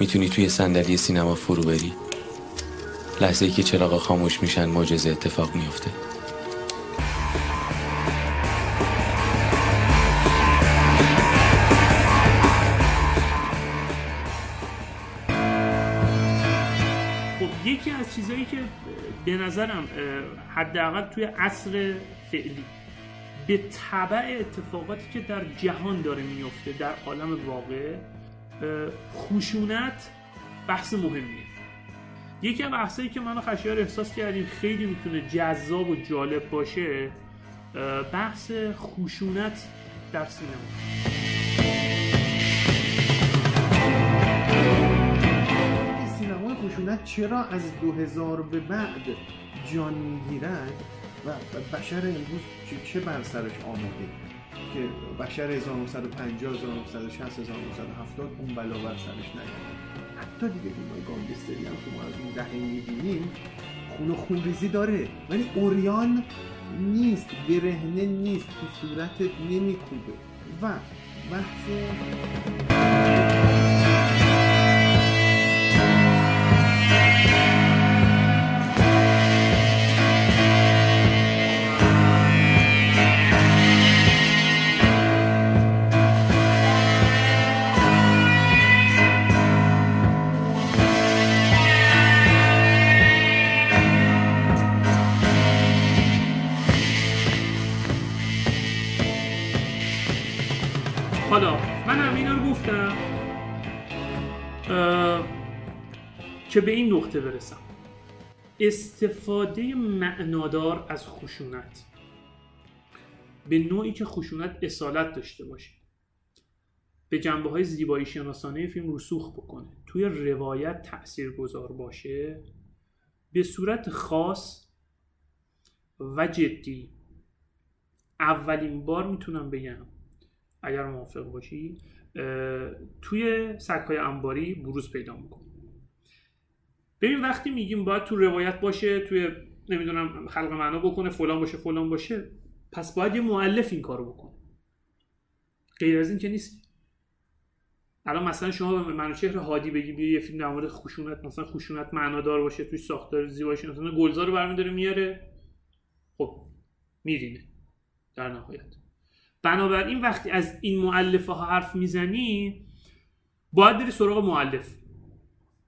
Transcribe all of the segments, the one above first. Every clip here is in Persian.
می‌تونی توی صندلی سینما فرو بری؟ لحظه ای که چراغا خاموش میشن معجزه اتفاق میفته خب یکی از چیزهایی که به نظرم حداقل توی عصر فعلی به طبع اتفاقاتی که در جهان داره میفته در عالم واقع خشونت بحث مهمیه. یکی از بحثایی که من و خشیار احساس کردیم خیلی می‌تونه جذاب و جالب باشه بحث خشونت در سینما. سینما خشونت چرا از 2000 به بعد جان می‌گیرد و بشر امروز چه بر سرش آمده که بشر 1950 1960 1970 اون بلا بر سرش نیامده حتی دیگه فیلم های گانگستری هم که ما از اون دهه می‌بینیم خون و خونریزی داره. ولی اوریان نیست برهنه نیست تو صورتت نمیکوبه. و بحث که به این نقطه برسم. استفاده معنادار از خشونت. به نوعی که خشونت اصالت داشته باشه. به جنبه های زیبایی شناسانه فیلم رسوخ بکنه. توی روایت تأثیر گذار باشه. به صورت خاص و جدی. اولین بار می‌تونم بگم. اگر موافق باشی. توی سکهای انباری بروز پیدا می‌کنه. ببین وقتی میگیم باید تو روایت باشه توی نمی‌دونم خلق معنا بکنه فلان باشه فلان باشه پس باید یه معلف این کارو بکنه. غیر از این که نیست. الان مثلا شما به منوچهر هادی بگی بیا یه فیلم در مورد خشونت مثلا خشونت معنادار باشه توی ساختار زیبایی شناسانه گلزار رو برمیداره میاره خب میرینه. در نهایت. بنابراین وقتی از این معلفه ها حرف می‌زنی باید بری سراغ معلف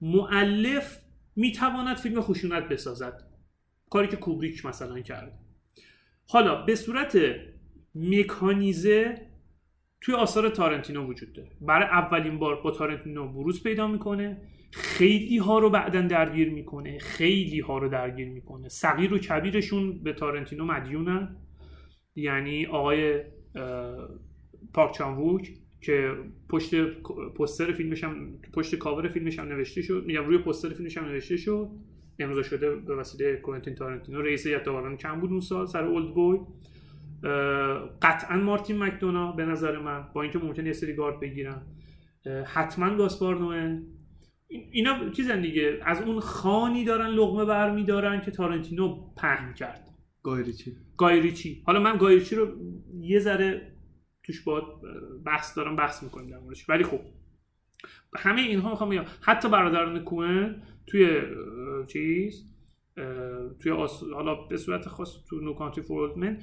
معلف می‌تواند فیلم خشونت بسازد. کاری که کوبریک مثلا کرد. حالا به صورت مکانیزه توی آثار تارنتینو وجود داره. برای اولین بار با تارنتینو بروز پیدا می‌کنه. خیلی ها رو بعدا درگیر می‌کنه. خیلی ها رو درگیر می‌کنه. صغیر و کبیرشون به تارنتینو مدیونن. یعنی آقای پاک چانووک که پشت پوستر فیلمش هم پشت کاور فیلمش هم نوشته شد میگم روی پوستر فیلمش هم نوشته شد. امضا شده به وسیله کوئنتین تارنتینو. رئیس یادآوران کم بود اون سال سر اولد بوی قطعا مارتین مکدونا به نظر من با اینکه ممکنه یه سری گارد بگیرن. حتما گاسپار نوئن اینا چیزن دیگه. از اون خانی دارن لغمه برمیدارن که تارنتینو پهن کرد. گایریچی. گایریچی. حالا من گایریچی رو یه ذره توش با بحث دارم بحث می‌کنیم در موردش. ولی خب همه اینها می‌خوام بگم. حتی برادران کوئن توی چیز توی آس... حالا به صورت خاص تو نو کانتری فور من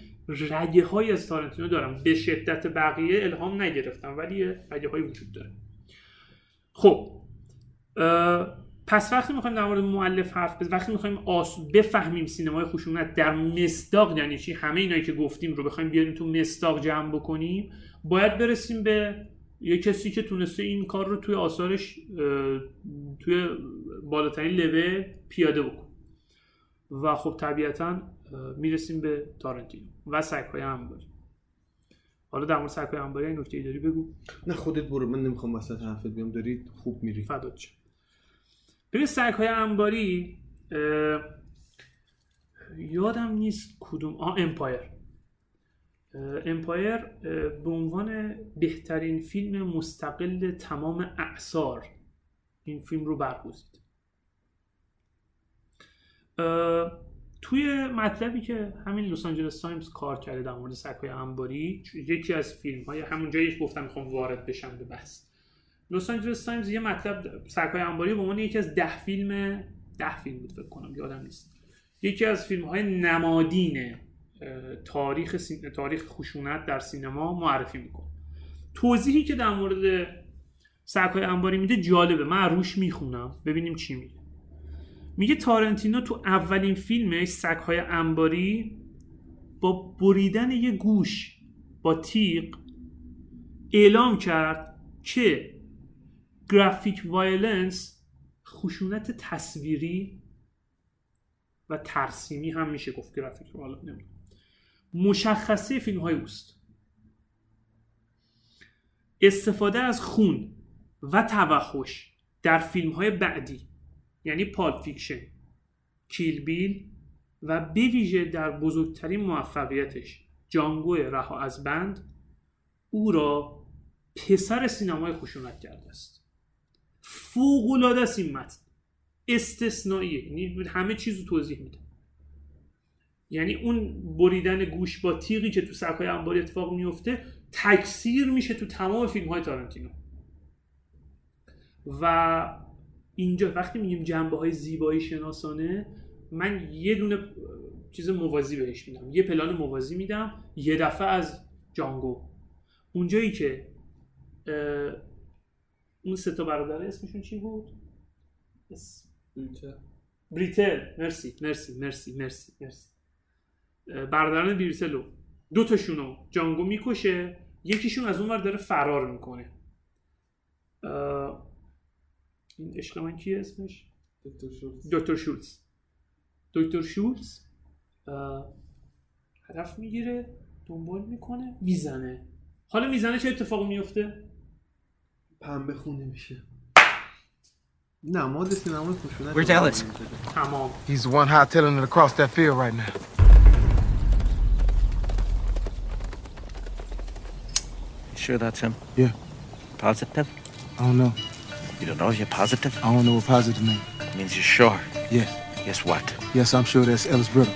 رگه های از تارنتینو دارم. به شدت بقیه الهام نگرفتم ولی رگه های وجود داره. خب پس وقتی می‌خوایم در مورد مؤلف حرف بزنیم وقتی می‌خوایم آس... بفهمیم سینمای خشونت در مستاق یعنی چی؟ همه اینایی که گفتیم رو بخوایم بیاریم تو مستاق جمع بکنیم باید برسیم به یه کسی که تونسته این کار رو توی آثارش توی بالاترین لول پیاده بکن و خب طبیعتا می‌رسیم به تارنتینو و سگهای انباری. حالا در مورد سگهای انباری این نکته داری بگو. نه خودت برو. من نمی‌خوام وسط حرفت بیام. داری خوب میری. فدات ببین سگهای انباری یادم نیست کدوم. آه Empire. Empire به عنوان بهترین فیلم مستقل تمام اعصار این فیلم رو برگزید. توی مطلبی که همین لس آنجلس تایمز کار کرده در مورد سگ‌های انباری یکی از فیلم های همون جایی گفتم می‌خوام وارد بشم به بحث. لس آنجلس تایمز یه مطلب سگهای انباری به عنوان یکی از ده فیلم ده فیلم بود فکر کنم یادم نیست. یکی از فیلم های نمادین تاریخ سین- تاریخ خشونت در سینما معرفی می‌کنه. توضیحی که در مورد سگهای انباری میده جالبه. من روش می‌خونم ببینیم چی میگه. میگه تارنتینو تو اولین فیلمش سگهای انباری با بریدن یه گوش با تیغ اعلام کرد که graphic violence خشونت تصویری و ترسیمی هم میشه گفت graphic حالا نمی‌دونم. مشخصه فیلم های اوست. استفاده از خون و توحش در فیلم های بعدی یعنی Pulp Fiction Kill Bill و به در بزرگترین موفقیتش جانگو رها از بند او را پسر سینمای خشونت کرده است. فوق است این متن. استثنائیه یعنی همه چیز رو توضیح میده. یعنی اون بریدن گوش با تیغی که تو سبکای انباری اتفاق میفته تکثیر میشه تو تمام فیلم های تارنتینو و اینجا وقتی میگیم جنبه های زیبایی شناسانه من یه دونه چیز موازی بهش میدم. یه پلان موازی میدم. یه دفعه از جانگو. اونجایی که اون سه تا برادر اسمشون چی بود؟ اسم بریتل مرسی مرسی مرسی مرسی مرسی. برادران بریتلو دو تاشونو جانگو می‌کشه. یکیشون از اون ور داره فرار می‌کنه. این عشق من کیه اسمش؟ دکتر شولز دکتر شولز اه، هدف می‌گیره دنبال می‌کنه می‌زنه. حالا می‌زنه چه اتفاقی میفته؟ پنبه خونه میشه نماد سینمای خشونت Where's Alice? تمام He's the one hightailing it across that field right now. You sure that's him? Yeah, Positive? I don't know. You don't know if you're positive? I don't know what positive means. means you're sure. Yes, Guess what? yes, I'm sure that's Ellis Brittle.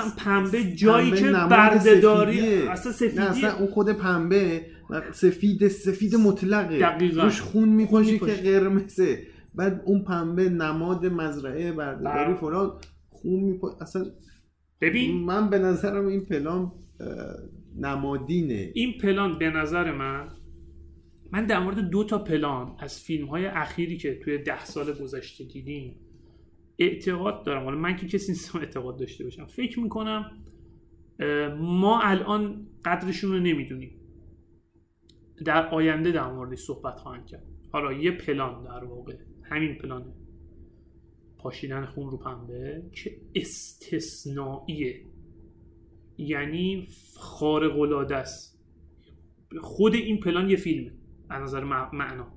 اصلا پنبه جایی پنبه که بردهداری. اصلا نه سفیدی اصلا اون خود پنبه سفید سفید مطلقه دقیقاً. روش خون میپاشه که. قرمزه بعد اون پنبه نماد مزرعه بردهداری بله. فلان خون میپاشه اصلا ببین من به نظرم این پلان نمادینه این پلان به نظر من من در مورد دو تا پلان از فیلم های اخیری که توی ده سال گذشته دیدیم اعتقاد دارم. حالا من که کسی نیستم اعتقاد داشته باشم. فکر می‌کنم ما الان قدرشون رو نمی‌دونیم. در آینده در موردش صحبت خواهند کرد. حالا یه پلان در واقع. همین پلانه پاشیدن خون رو پنبه که استثنائیه یعنی خارق العاده است. خود این پلان یه فیلمه. از نظر مع- معنا.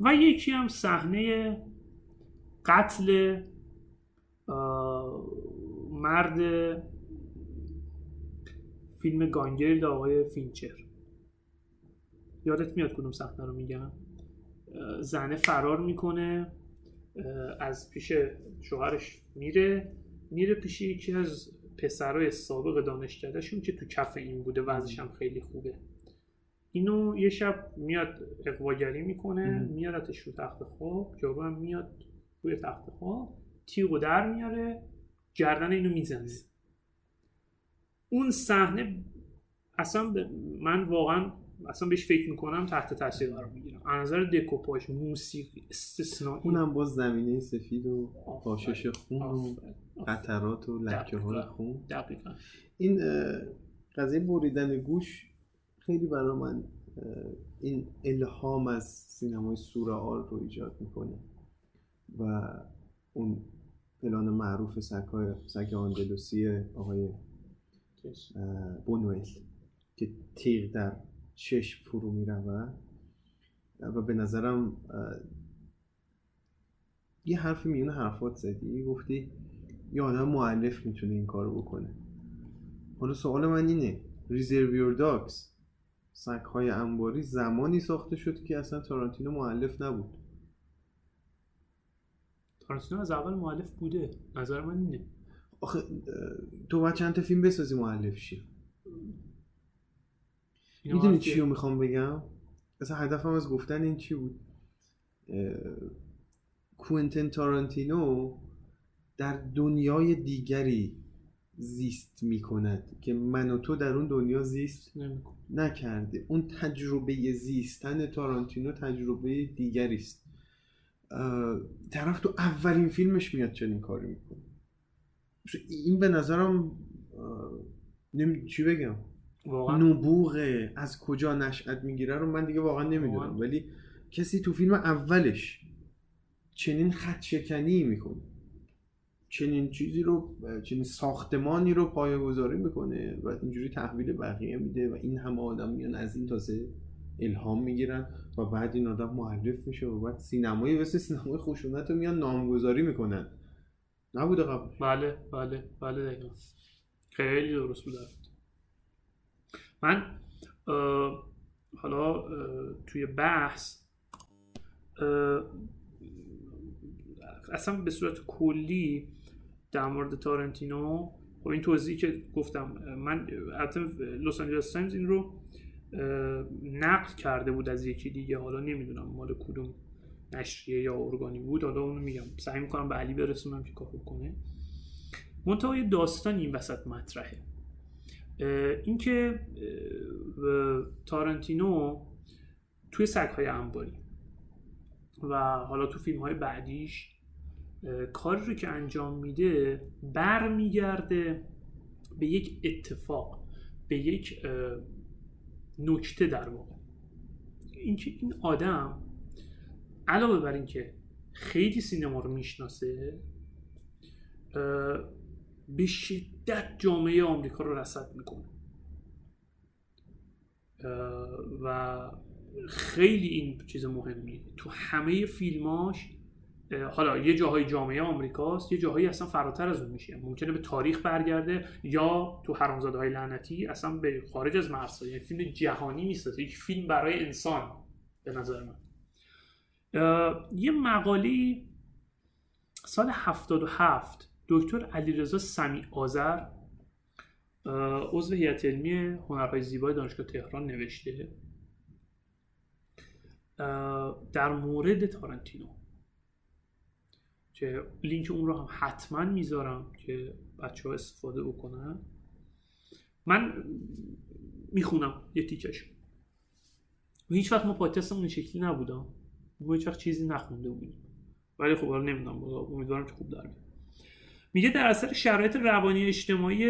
و یکی هم صحنه قتل مرد فیلم گانگرد آقای فینچر. یادت میاد کدوم صحنه رو میگم؟ زنه فرار می‌کنه از پیش شوهرش میره میره پیش یکی از پسرای سابق دانشکدهشون که تو کف این بوده وضعش هم خیلی خوبه. اینو یه شب میاد اقواگری می‌کنه میارتش رو تخت خواب جارو هم میاد روی تخت خواب تیغو در میاره گردن اینو می‌زنه. اون صحنه اصلا به- من واقعا اصلا بهش فکر می‌کنم تحت تاثیر قرار می‌گیرم از نظر دکوپاژ موسیقی استثنایی. اونم باز زمینه سفید و. پاشش خون و. قطرات و لکه های. خون. دقیقا. این قضیه بریدن گوش خیلی برای من این الهام از سینمای سورئال رو ایجاد می‌کنه. و اون پلان معروف سگ آندلوسی آقای بونوئل که تیغ در چشم فرو می‌رود و به نظرم یه حرفی میونه حرفات زدی. گفتی یه آدم معلف می‌تونه این کارو بکنه. حالا سوال من اینه ریزرویر داکس سگهای انباری زمانی ساخته شد که اصلا تارانتینو معلف نبود؟ تارانتینو از اول مؤلف بوده. نظر من اینه. آخه تو باید چند تا فیلم بسازی معلف شی؟ می‌دونی. چی رو می‌خوام بگم؟ اصلا هدفم از گفتن این چی بود؟ اه، کوئنتن تارانتینو در دنیای دیگری زیست می‌کند که من و تو در اون دنیا زیست نمی‌کنه. نکرده اون تجربه زیستن تارانتینو تجربه دیگری است. طرف تو اولین فیلمش میاد چنین کاری می‌کنه. این به نظرم نمی... چی بگم؟ واقعا. نبوغه از کجا نشأت می‌گیره رو من دیگه واقعا نمی‌دونم. ولی کسی تو فیلم اولش چنین خط شکنی می‌کنه. چنین چیزی رو چنین ساختمانی رو پایه گذاری می‌کنه و اینجوری تحویل بقیه میده و این همه آدم میان از این تازه الهام می‌گیرن و بعد این آدم معرف میشه و بعد سینمایی مثل سینمای خشونت رو میان نامگذاری می‌کنن. نبوده قبل. بله بله بله دقیقا. خیلی درست بود. من اه، حالا اه، توی بحث اصلا به صورت کلی در مورد تارنتینو خب این توضیحی که گفتم من البته لس آنجلس تایمز این رو نقل کرده بود از یکی دیگه. حالا نمی‌دونم مال کدوم نشریه یا ارگانی بود. حالا اونو میگم. سعی می‌کنم به علی برسونم که کار کنه. منتها یه داستان این وسط مطرحه. اینکه تارنتینو توی سگهای انباری و حالا تو فیلم های بعدیش کاری رو که انجام میده برمیگرده به یک اتفاق به یک نکته در واقع. اینکه این آدم علاوه بر اینکه خیلی سینما رو می‌شناسه به شدت جامعه آمریکا رو رصد می‌کنه. و خیلی این چیز مهمیه. تو همه فیلماش حالا یه جاهای جامعه آمریکاست یه جاهایی اصلا فراتر از اون میشه ممکنه به تاریخ برگرده یا تو حرامزاده های لعنتی اصلا به خارج از مرزها یعنی فیلم جهانی می‌سازه یک فیلم برای انسان به نظر من. یه مقاله سال 77 دکتر علیرضا سمی آذر عضو هیئت علمی هنرهای زیبای دانشگاه تهران نوشته در مورد تارنتینو که لینک اون رو هم حتما می‌ذارم که بچه ها استفاده بکنن. من می‌خونم یه تیکش. و هیچ وقت ما پادکستمون این شکلی نبودم ما هیچ وقت چیزی نخونده بودیم. ولی خب حالا نمی‌دونم امیدوارم که خوب در. میگه در اثر شرایط روانی اجتماعی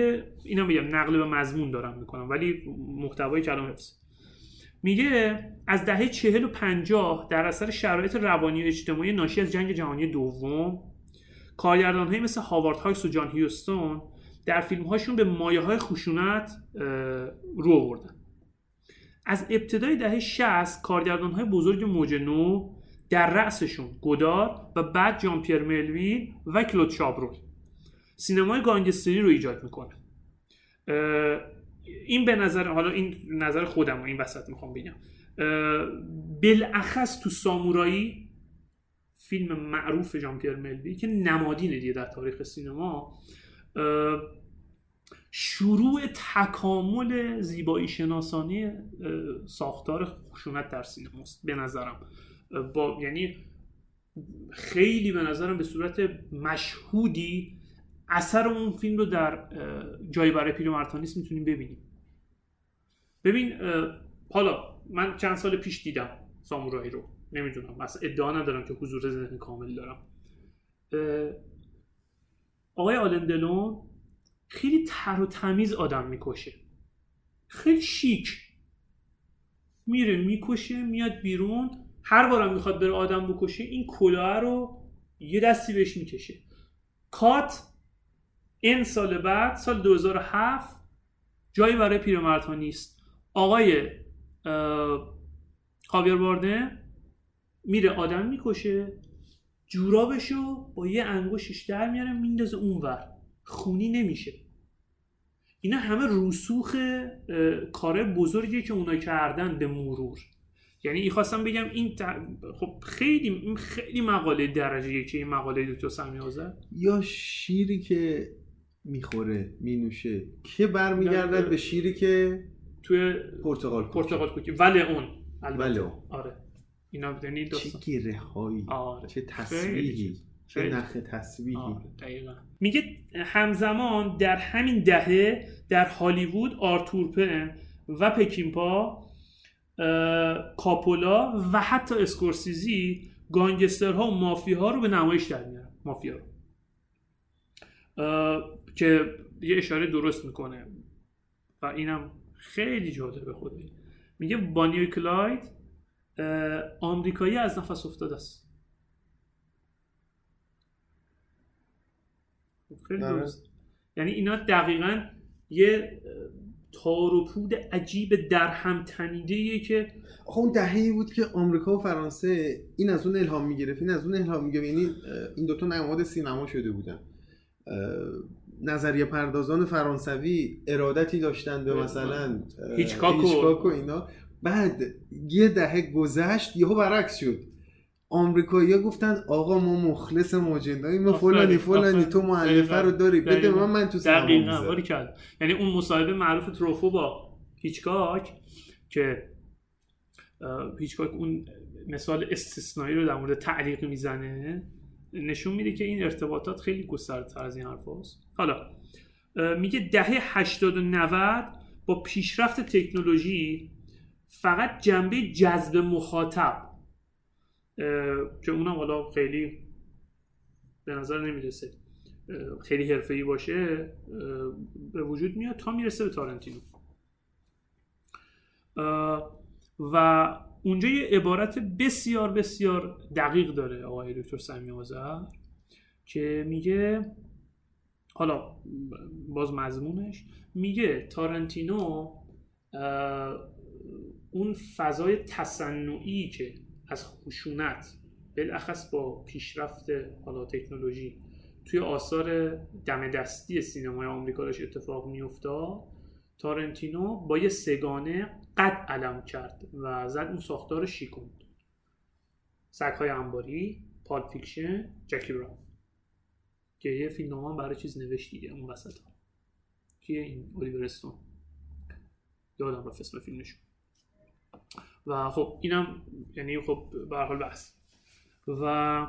اینا میگم نقل به مضمون دارم می‌کنم ولی محتوای کلام حفظ. میگه از دهه چهل و پنجاه در اثر شرایط روانی و اجتماعی ناشی از جنگ جهانی دوم کارگردان های مثل هاوارد هاکس و جان هیوستون در فیلم هاشون به مایه های خشونت رو آوردن. از ابتدای دهه 60 کارگردان های بزرگ موج نو در رأسشون گودار و بعد جان پیر ملویل و کلود شابرول سینمای گانگستری رو ایجاد می‌کنه. این به نظر حالا این نظر خودم رو این وسط می‌خوام بگم. بالاخص تو سامورایی فیلم معروف ژان پیر ملوی که نمادینه دیگه در تاریخ سینما شروع تکامل زیبایی شناسانی ساختار خشونت در سینماست به نظرم. با یعنی خیلی به نظرم به صورت مشهودی اثر اون فیلم رو در جایی برای پیرمرتانیست می‌تونیم ببینیم. ببین حالا من چند سال پیش دیدم سامورایی رو. نمی‌دونم اصلا ادعا ندارم که حضور ذهن کامل دارم. آقای آلندلون خیلی تر و تمیز آدم می‌کشه. خیلی شیک. میره می‌کشه میاد بیرون. هر بارم می‌خواد بره آدم بکشه این کلاه رو یه دستی بهش می‌کشه. کات این سال بعد سال 2007 جایی برای پیرمردها نیست. آقای خاویر بارده میره آدم می‌کشه جورابشو با یه انگشتش در میاره میندازه اونور. خونی نمیشه. اینا همه رسوخ کار بزرگیه که اونا کردن به مرور. یعنی این خواستم بگم این ت- خب خیلی خیلی مقاله درجه که این مقاله دکتر سمی آذر یا شیری که می‌خوره مینوشه که برمیگردد. به شیری که توی پرتغال. پرتغال کوکی ولی اون. ولی اون. آره اینا یعنی چه گره هایی آره چه تسبیحی چه. نخ تسبیحی آره، دقیقاً. میگه همزمان در همین دهه در هالیوود آرتور پن و پکینپا کاپولا و حتی اسکورسیزی گانگسترها و مافیاها رو به نمایش در میارن مافیا رو که یه اشاره درست می‌کنه. و اینم خیلی جالبه خودی میگه بانی و کلاید آمریکایی از نفس افتاده است. خیلی. درست. یعنی اینا دقیقا یه تار و پود عجیب در هم تنیده که آخه اون دهه‌ای بود که آمریکا و فرانسه این از اون الهام می‌گرفت این از اون الهام می‌گرفت. یعنی این دوتا نماد سینما شده بودن. نظریه پردازان فرانسوی ارادتی داشتن به مثلا اه، هیچکاک و- هیچکاک و اینا بعد یه دهه گذشت یهو برعکس شد آمریکایی‌ها گفتن آقا ما مخلص ماجنداییم ما فلانی فلانی. تو مؤلفه دقیقاً. رو داری بده. من من تو دقیقا کرد یعنی اون مصاحبه معروف تروفو با هیچکاک که هیچکاک اون مثال استثنایی رو در مورد تعلیق می‌زنه نشون میده که این ارتباطات خیلی گسترده از این حرف هست. حالا میگه دهه 80 و 90 با پیشرفت تکنولوژی فقط جنبه جذب مخاطب که اونم حالا خیلی به نظر نمی‌رسه خیلی حرفه‌ای باشه به وجود میاد تا می‌رسه به تارنتینو و اونجا یه عبارت بسیار بسیار دقیق داره آقای دکتر سمی که میگه حالا باز مضمونش میگه تارنتینو اون فضای تصنعی که از خشونت بالاخص با پیشرفت حالا تکنولوژی توی آثار دم دستی سینمای آمریکا داشت اتفاق میافتاد تارنتینو با یه سه‌گانه قد علم کرد و زد اون ساختار رو شیکوند سگهای انباری Pulp Fiction جکی براون. که یه فیلم هم برای چیز نوشت دیگه اون وسط ها. کیه این الیور استون. یادم رفت اسم و خب اینم یعنی خب به حال بحث. و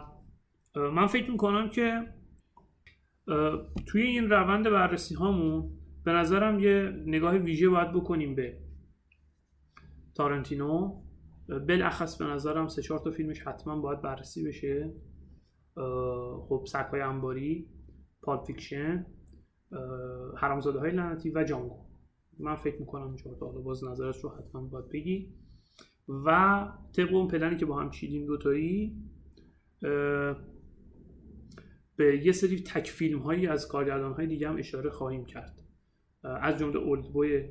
من فکر می‌کنم که توی این روند بررسی هامون به نظرم یه نگاه ویژه باید بکنیم به تارنتینو بالاخص به نظرم سه چهار تا فیلمش حتما باید بررسی بشه. خب سگهای انباری Pulp Fiction حرامزاده های لعنتی و جانگو. من فکر می‌کنم این چهار تا حالا باز نظرش رو حتما باید بگی. و طبق اون پلنی که با هم چیدیم دوتایی به یه سری تک فیلم هایی از کارگردان های دیگه هم اشاره خواهیم کرد. از جمله اولد بوی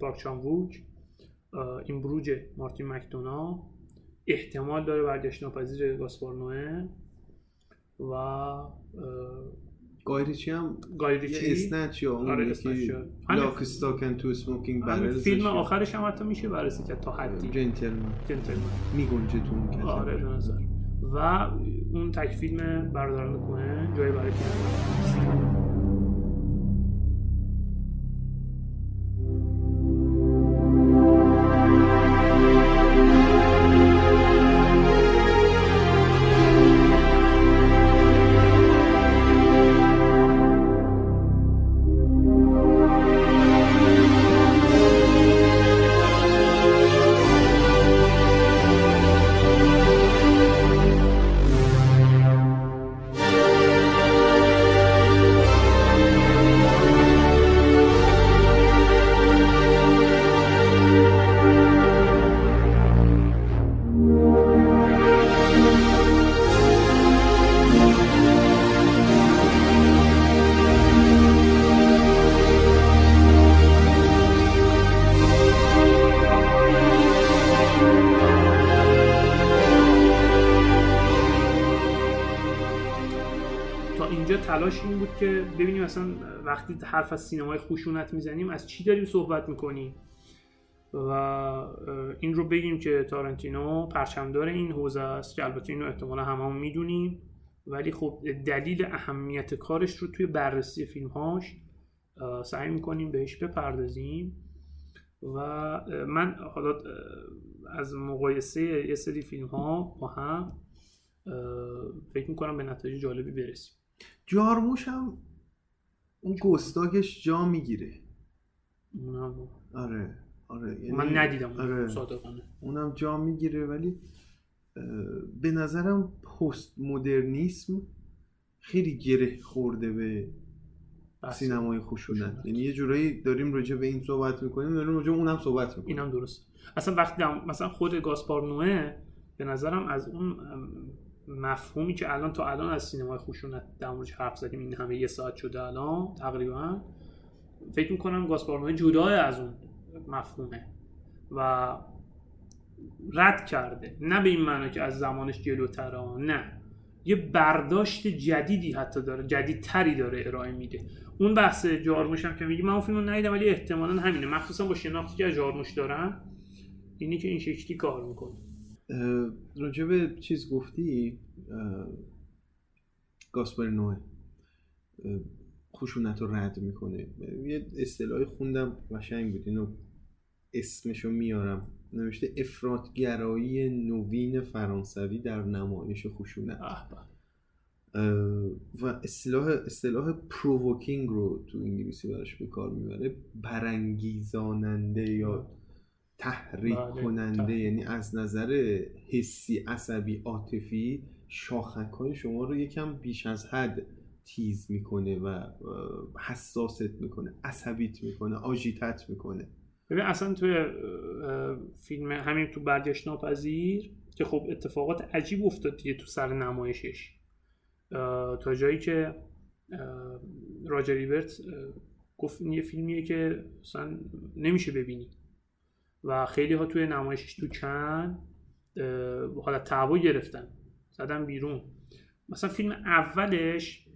پارک چان ووک اه، این بروج مارتین مکدونا احتمال داره برگشت ناپذیر گاسپار و اه، گای ریچی هم گای یه ریچی اسنچ یا اون آره، لاک استاکن تو سموکینگ برلز فیلم آخرش هم حتی میشه بررسی کرد تا حدی. جنتلمن. جنتلمن. میگنجه تو اون. آره به نظر. و اون تک فیلم برادران کوهن جایی برای پیانو وقتی حرف از سینمای خشونت می‌زنیم از چی داریم صحبت می‌کنیم؟ و این رو بگیم که تارنتینو پرچمدار این حوزه است که البته اینو احتمالا هممون می‌دونیم. ولی خب دلیل اهمیت کارش رو توی بررسی فیلمهاش سعی می‌کنیم بهش بپردازیم. و من حالا از مقایسه یه سری فیلم ها با هم فکر می‌کنم به نتایج جالبی برسیم. جارموش هم اون گستاکش جا می‌گیره. اونم آره آره یعنی- من ندیدم آره. صادقانه. اونم جا می‌گیره ولی به نظرم پست مدرنیسم خیلی گره خورده به سینمای خشونت. خشونت. یعنی یه جورایی داریم راجع به این صحبت می‌کنیم داریم راجع به اونم صحبت می‌کنیم. اینم درست اصلا وقتی مثلا خود گاسپار نوه به نظرم از اون مفهومی که الان تا الان از سینمای خشونت در حرف زدیم این همه یه ساعت شده الان تقریبا. فکر می‌کنم گاسپار نوه جدا از اون مفهومه و رد کرده. نه به این معنا که از زمانش جلوتره نه. یه برداشت جدیدی حتی داره جدیدتری داره ارائه میده. اون بحث جارموش هم که میگی من اون فیلم ندیدم ولی احتمالا همینه. مخصوصا با شناختی که از جارموش دارم اینی که این شکلی کار می‌کنه. به چیز گفتی؟ گاسپر نوه. خشونت رو رد می‌کنه. یه اصطلاحی خوندم قشنگ بود. اینو اسمشو میارم. نوشته افراطگرایی نوین فرانسوی در نمایش خشونت. و اصطلاح اصطلاح پرووکینگ رو تو انگلیسی براش به کار می‌بره. برانگیزاننده یا تحریک بله، کننده تحریک. یعنی از نظر حسی عصبی عاطفی شاخک های شما رو یکم بیش از حد تیز می‌کنه و حساست می‌کنه عصبیت می‌کنه آژیتت می‌کنه. ببین اصلا توی فیلم همین تو برگشت ناپذیر که خب اتفاقات عجیب افتاد دیگه تو سر نمایشش. تا جایی که راجر ریبرت گفت این یه فیلمیه که اصلا نمیشه ببینی. و خیلی ها توی نمایشش تو کن حالا تعوا گرفتن. زدن بیرون. مثلا فیلم اولش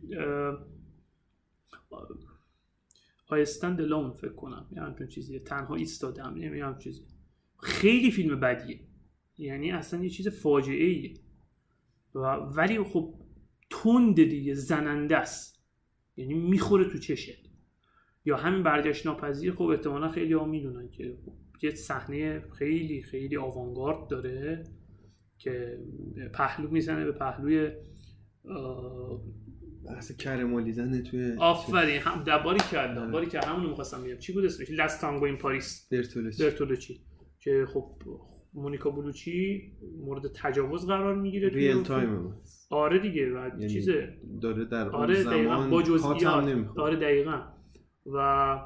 آی استند alone فکر کنم. یه همچون چیزیه. تنها ایستادم. یه همچون چیزی خیلی فیلم بدیه. یعنی اصلا یه چیز فاجعه ایه و ولی خب تند دیگه زننده است. یعنی می‌خوره تو چشت. یا همین برگشت ناپذیر خب احتمالا خیلی ها می‌دونن که خب یه صحنه خیلی خیلی آوانگارد داره که پهلو می‌زنه به پهلوی بحث کرمالیدن توی آفرین هم دباری کردم باری که همونو می‌خواستم بگم. چی بود اسمش؟ لاست تانگو این پاریس. برتولوچی. برتولوچی. که خب مونیکا بلوچی مورد تجاوز قرار می‌گیره real. time آره دیگه و یعنی چیزه. داره در آره دقیقا زمان با تمام جزئیات آره دقیقا. و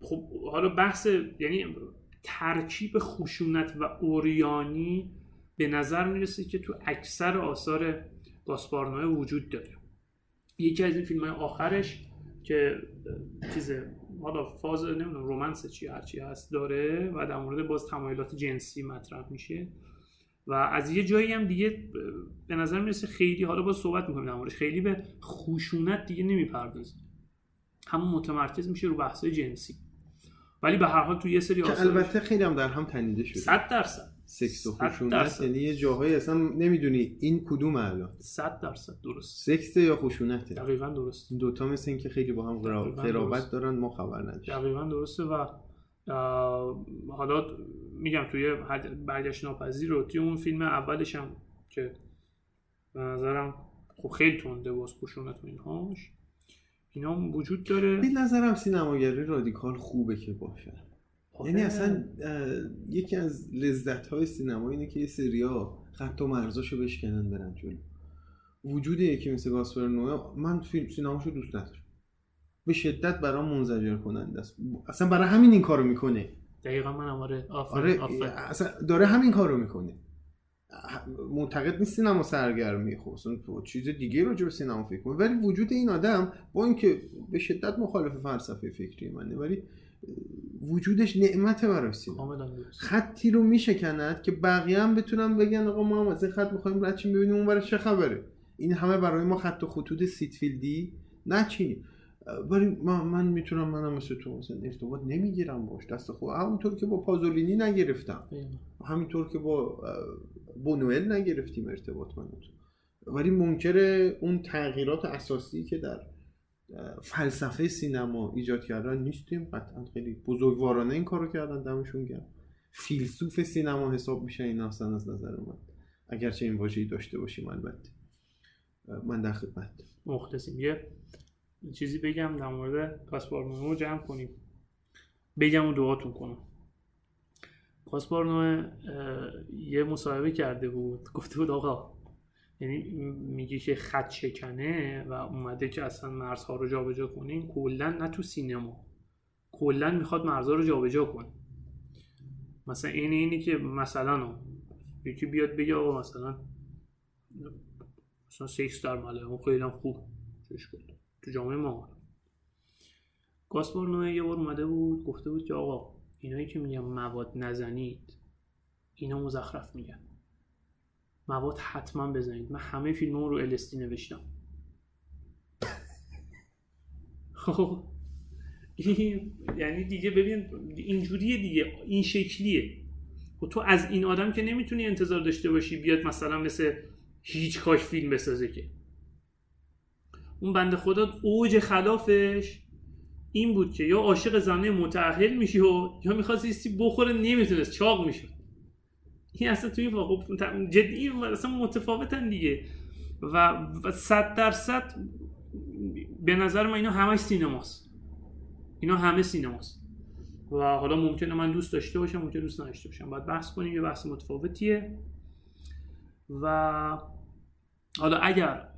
خب حالا بحث یعنی ترکیب خشونت و عریانی به نظر می‌رسه که تو اکثر آثار گاسپار نوئه وجود داره. یکی از این فیلم های آخرش که اه، چیزه حالا فاز نمی‌دونم romance چی هرچی هست داره و در مورد باز تمایلات جنسی مطرح میشه. و از یه جایی هم دیگه به نظر می‌رسه خیلی حالا باز صحبت می‌کنیم در موردش خیلی به خشونت دیگه نمی‌پردازه. همون متمرکز میشه رو بحثای جنسی. ولی به هر حال تو یه سری که البته خیلی هم در هم تنیده شده. 100 درصد. سکس و خشونت. یعنی یه جاهایی اصلا نمی‌دونی این کدوم الان. 100 درصد درست. سکس یا خشونته؟ دقیقا درست. این دوتا مثل این که خیلی با هم قرابت. دارن ما خبر نداشتیم. دقیقا درسته و حالا میگم توی برگشت ناپذیر رو توی اون فیلم اولش هم که به نظرم خب خیلی تنده باز خشونت و اینهاش. اینا هم وجود داره. به نظرم سینماگری رادیکال خوبه که باشه. یعنی آره. اصلا یکی از لذت های سینما اینه که یه سریا خط و مرزاشو بشکنن برن جلو. وجود یکی مثل گاسپر نوئه من فیلم سینماشو دوست ندارم. به شدت برام منزجر کننده است. اصلا برای همین این کارو می‌کنه. دقیقا من آره آره آفرین آفرین. اصلا داره همین کارو می‌کنه. معتقد نیست سینما سرگرمی. خب اصلا تو چیز دیگه راجع به سینما فکر کنه ولی وجود این آدم با اینکه به شدت مخالف فلسفه فکری منه ولی وجودش نعمت برای سینما. خطی رو میشکند که بقیه هم بتونن بگن آقا ما هم از این خط می‌خوایم رد ببینیم اون برای چه خبره. این همه برای ما خط و خطوط سید فیلدی می‌چینی ولی من, من می‌تونم منم مثل تو مثلا ارتباط نمی‌گیرم باش. دست خود همونطور که با پازولینی نگرفتم. همینطور که با بونوئل نگرفتیم ارتباط من تو. ولی منکر اون تغییرات اساسی که در فلسفه سینما ایجاد کردن نیستیم. قطعا خیلی بزرگوارانه این کارو کردن. دمشون گرم. فیلسوف سینما حساب میشه این اصلا از نظر من. اگرچه این واژه‌ای داشته باشیم البته. من در خدمت مخلصیم. یه چیزی بگم در مورد کاسپارنومه رو جمع کنیم. بگم و دعاتون کنم. کاسپارنومه اه، یه مصاحبه کرده بود گفته بود آقا یعنی میگه که خط شکنه و اومده که اصلا مرزها رو جابجا کنیم کلا نه تو سینما. کلا می‌خواد مرزها رو جابجا کنه. مثلا این اینی که مثلا یکی بیاد بگه آقا مثلا مثلا سکس در مله اون خیلی خوب چش کنه. تو جامعه ما گاسپار یه بار اومده بود گفته بود که آقا اینایی که میگن مواد نزنید اینا مزخرف میگن. مواد حتما بزنید. من همه فیلم رو الستی نوشتم. خب یعنی دیگه ببین اینجوریه دیگه. این شکلیه. و تو از این آدم که نمی‌تونی انتظار داشته باشی بیاد مثلا مثل هیچ کاش فیلم بسازه که. اون بنده خدا اوج خلافش این بود که یا عاشق زنه متأهل میشی و یا می‌خواست ایستی بخوره نمی‌تونست چاق می‌شد. این اصلا توی واقع جدی اصلا متفاوتن دیگه. و صد درصد به نظر من اینا همش سینماست. اینا همه سینماست. و حالا ممکنه من دوست داشته باشم ممکنه دوست نداشته باشم. باید بحث کنیم یه بحث متفاوتیه. و حالا اگر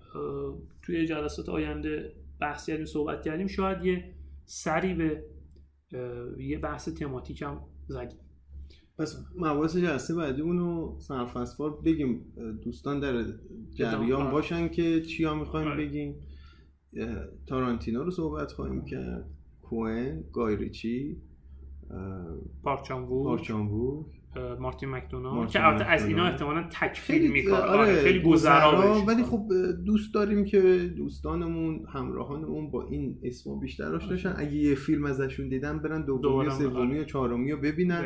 توی جلسات آینده بحث کردیم صحبت کردیم شاید یه سری به یه بحث تماتیک هم زدیم پس مباحث جلسه بعدی اونو سرفصفار بگیم دوستان در جریان آره. باشن که چیا می‌خوایم آره. بگیم تارانتینو رو صحبت خواهیم کرد کوئن گایریچی پارک چان مارتین مکدونالد که البته از اینا. احتمالا تک فیلم خیلی میکار آره خیلی گذرا. ولی خب دوست داریم که دوستانمون همراهانمون با این اسما بیشتر آشنا بشن اگه یه فیلم ازشون دیدن برن دومی سومی آره. و چهارمی رو ببینن.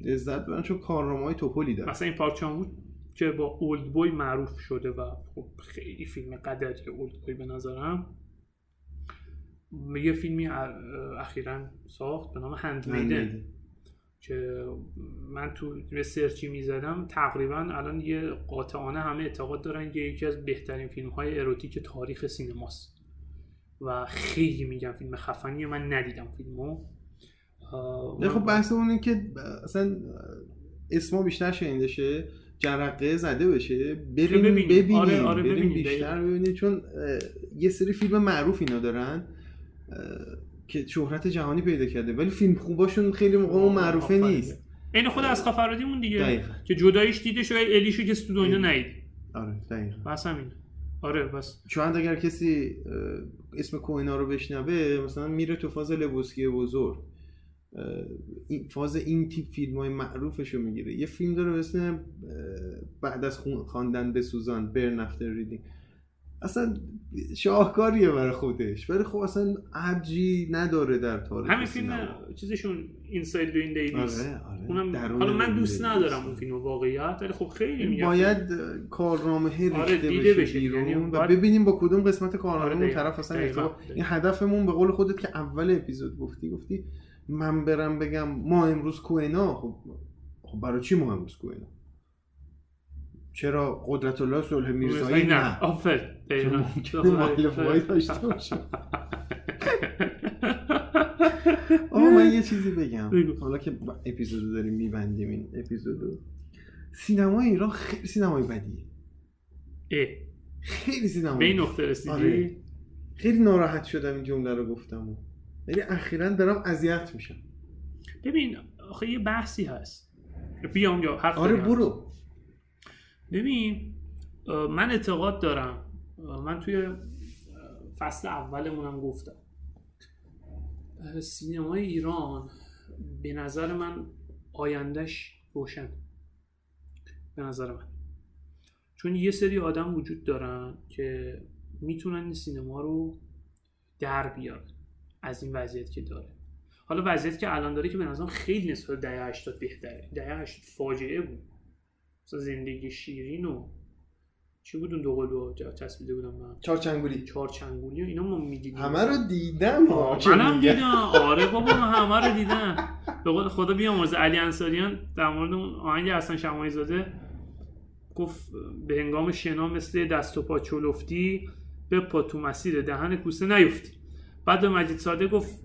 لذت ببرن چون کارنامه‌های توپلی داره مثلا این پارک چان که با اولد بوی معروف شده و خب خیلی فیلم قدری اولد بوی به نظرم. یه فیلمی اخیرا ساخت به نام هند میدن که من تو یه سرچی می‌زدم تقریبا الان یه قاطعانه همه اعتقاد دارن که یکی از بهترین فیلم های اروتیک تاریخ سینماست. و خیلی میگم فیلم خفنیه من ندیدم فیلمو. نه خب بحث اون اینه که اصلا اسما بیشتر شنیده شه جرقه زده بشه. بریم ببینیم. ببینیم, آره، آره، بریم ببینیم. بیشتر ببینیم چون یه سری فیلم معروف اینا دارن. که شهرت جهانی پیدا کرده ولی فیلم خوباشون خیلی موقع اون معروفه. نیست. این خود از فرادیمون دیگه دقیقاً. که جداییش دیده شده الیشو که تو دنیا. نید آره دقیقا. بس همین. آره بس. چون اگر کسی اسم کوئن‌ها رو بشنوه مثلا میره تو فاز لبوفسکی بزرگ. این فاز این تیپ فیلم های معروفش رو می‌گیره. یه فیلم داره به اسم اه، بعد از خون- خواندن بسوزان Burn After Reading اصلا شاهکاریه برای خودش ولی خب اصلا ابجی نداره در تاریخ همین فیلم. چیزشون Inside Llewyn Davis آره آره اونم حالا من دوست. ندارم اون فیلم واقعیت ولی خب خیلی میگم باید کارنامه ریخته آره، دیده بشه, بشه. بیرون یعنی و ببینیم با کدوم قسمت کارنامه آره، اون. طرف اصلا این هدفمون به قول خودت که اول اپیزود گفتی گفتی من برم بگم ما امروز کوهنا خب خب برای چی ما امروز کوهنا چرا قدرت الله صلح میرزایی نه. نه؟ آفر. ممکنه مؤلفه‌هایی داشته باشه. آقا من یه چیزی بگم. حالا که اپیزودو داریم میبندیم این اپیزودو. سینمای ایران خیلی سینمای بدیه. خیلی سینما به این نقطه رسیدی؟ آره. خیلی ناراحت شدم این جمله رو گفتم. و. یعنی اخیرا دارم اذیت میشم. ببین آخه یه بحثی هست. بیام یا حرف آره. برو. ببین من اعتقاد دارم. من توی فصل اولمونم گفتم. سینمای ایران به نظر من آیندهش روشن. به نظر من. چون یه سری آدم وجود دارن که می‌تونن این سینما رو در بیاره از این وضعیت که داره. حالا وضعیتی که الان داره که به نظرم خیلی نسبت دهه 80 بهتره. دهه 80 فاجعه بود. مثلا زندگی شیرین و چی بود اون دو قلو چسبیده بودم من چارچنگولی چهار چنگولی و اینا ما می‌دیدیم. همه رو دیدم منم؟ دیدم. آره بابا من همه رو دیدم. به قول خدا بیامرز علی انصاریان در مورد اون آهنگ حسن شماعی زاده گفت به هنگام شنا مثل دست و پا چلفتی به پا تو مسیر دهن کوسه نیفتی. بعد به مجید ساده گفت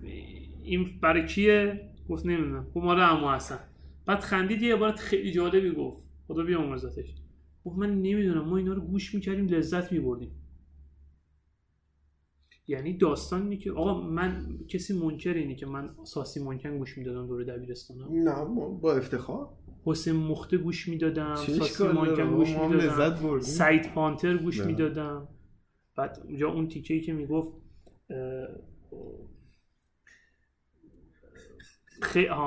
این برای کیه؟ گفت نمی‌دونم. گفت مال عمو حسن. بعد خندید یه عبارت خیلی جالبی گفت. خدا بیامرزتش. گفت من نمی‌دونم ما اینا رو گوش می‌کردیم لذت میبردیم. یعنی داستان اینه که آقا من کسی منکر اینه که من ساسی منکن گوش می‌دادم دور دبیرستانم نه با افتخار. حسین مخته گوش می‌دادم ساسی بابا؟ گوش می‌دادم. سعید پانتر گوش. می‌دادم. بعد اونجا اون تیکه ای که می‌گفت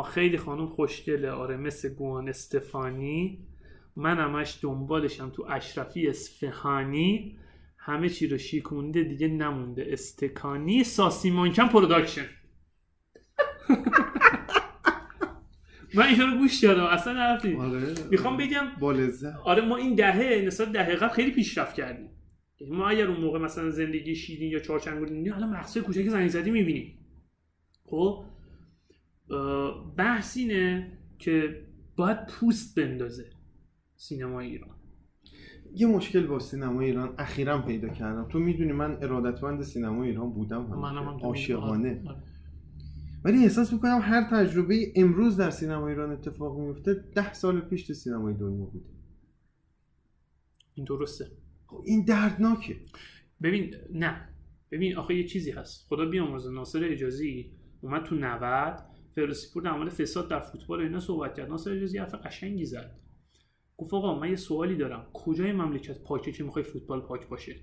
خیلی خانم خوشگله. آره مثل گوان استفانی. من همش دنبالشم تو اشرفی اصفهانی. همه چی رو شیکونده دیگه نمونده. استکانی ساسی مانکن production. من اینا رو گوش دادم. اصلا نرفتی آره. می‌خوام بگم با آره ما این دهه نسبت دهه قبل خیلی پیشرفت کردیم. یعنی ما اگر اون موقع مثلا زندگی شیرین یا چهارچنگولی می‌دیدیم الان مغزهای کوچک زنگ‌زده می‌بینیم. خب؟ بحث اینه که باید پوست بندازه. سینما ایران. یه مشکل با سینما ایران اخیرا پیدا کردم. تو می‌دونی من ارادتمند سینما ایران بودم هم عاشقانه. آره. ولی احساس می‌کنم هر تجربه امروز در سینما ایران اتفاق میفته ده سال پیش تو سینمای دنیا بوده این درسته. خب این دردناکه. ببین نه. ببین آخه یه چیزی هست. خدا بیامرزه ناصر اجازی اومد تو 90 فیروزپور در مورد فساد در فوتبال اینا صحبت کرد. ناصر اجازی حرف قشنگی زد. گفت آقا من یه سوالی دارم. کجای مملکت پاکه که می‌خوای فوتبال پاک باشه؟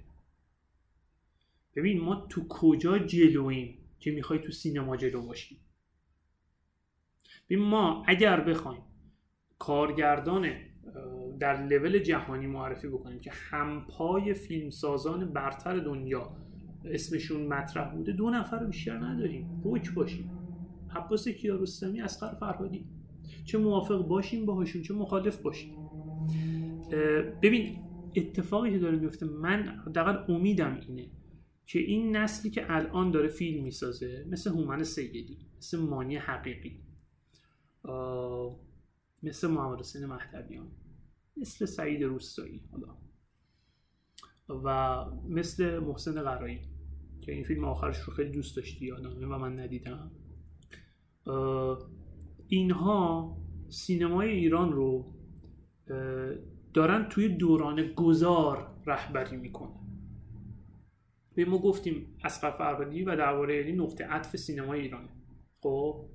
ببین ما تو کجا جلویم که می‌خوای تو سینما جلو باشی؟ ببین ما اگر بخوایم کارگردان در لول جهانی معرفی بکنیم که همپای فیلمسازان برتر دنیا اسمشون مطرح بوده دو نفر بیشتر نداریم. روک باشیم. عباس کیارستمی اسقر فرهادی. چه موافق باشیم باهاشون چه مخالف باشیم. ببین اتفاقی که داره میفته من حداقل امیدم اینه که این نسلی که الان داره فیلم می‌سازه مثل هومن سیدی مثل مانی حقیقی مثل محمد حسین مهدویان مثل سعید روستایی حالا. و مثل محسن قرایی که این فیلم آخرش رو خیلی دوست داشتی یادمه و من ندیدم. اینها سینمای ایران رو دارن توی دوران گذار رهبری می‌کنن. به ما گفتیم اسقر فرهادی و درباره علی نقطه عطف سینمای ایرانه خب؟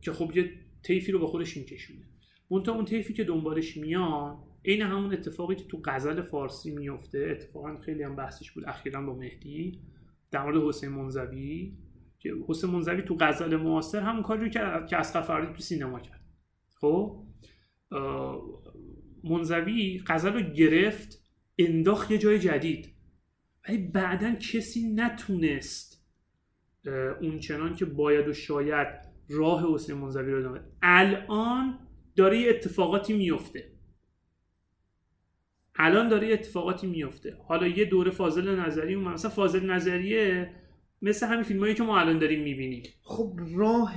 که خب یه طیفی رو با خودش میکشونه. منتها اون طیفی که دنبالش میان عین همون اتفاقی که تو غزل فارسی میفته اتفاقا خیلی هم بحثش بود اخیرا با مهدی در مورد حسین منزوی که حسین منزوی تو غزل معاصر همون کاری رو که اسقر فرهادی تو سینما کرد. خب منزوی غزل رو گرفت انداخت یه جای جدید. ولی بعدا کسی نتونست اون چنان که باید و شاید راه حسین منزوی رو ادامه. الان داره یه اتفاقاتی میفته. الان داره یه اتفاقاتی میفته. حالا یه دوره فاضل نظری اومد. مثلا فاضل نظریه مثل همین فیلمایی که ما الان داریم می‌بینیم. خب راه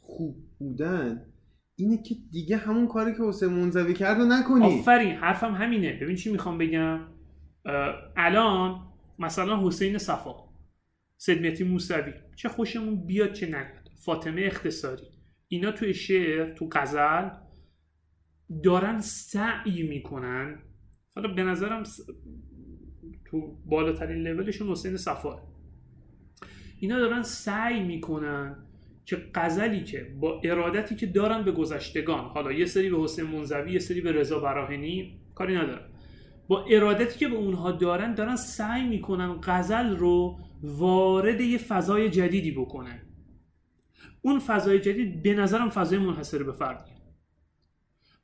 خوب بودن اینه که دیگه همون کاری که حسین منزوی کرد رو نکنی. آفرین حرفم همینه. ببین چی می‌خوام بگم؟ الان مثلا حسین صفا سدمتی موسوی چه خوشمون بیاد چه نیاد فاطمه اختصاری. اینا توی شعر تو غزل دارن سعی می‌کنن. حالا به نظرم س- تو بالاترین لولشون حسین صفا. اینا دارن سعی می‌کنن که غزلی که با ارادتی که دارن به گذشتگان حالا یه سری به حسین منزوی یه سری به رضا براهنی کاری ندارن. با ارادتی که به اونها دارن دارن سعی می‌کنن غزل رو وارد یه فضای جدیدی بکنن. اون فضای جدید به نظرم فضای منحصر به فردیه.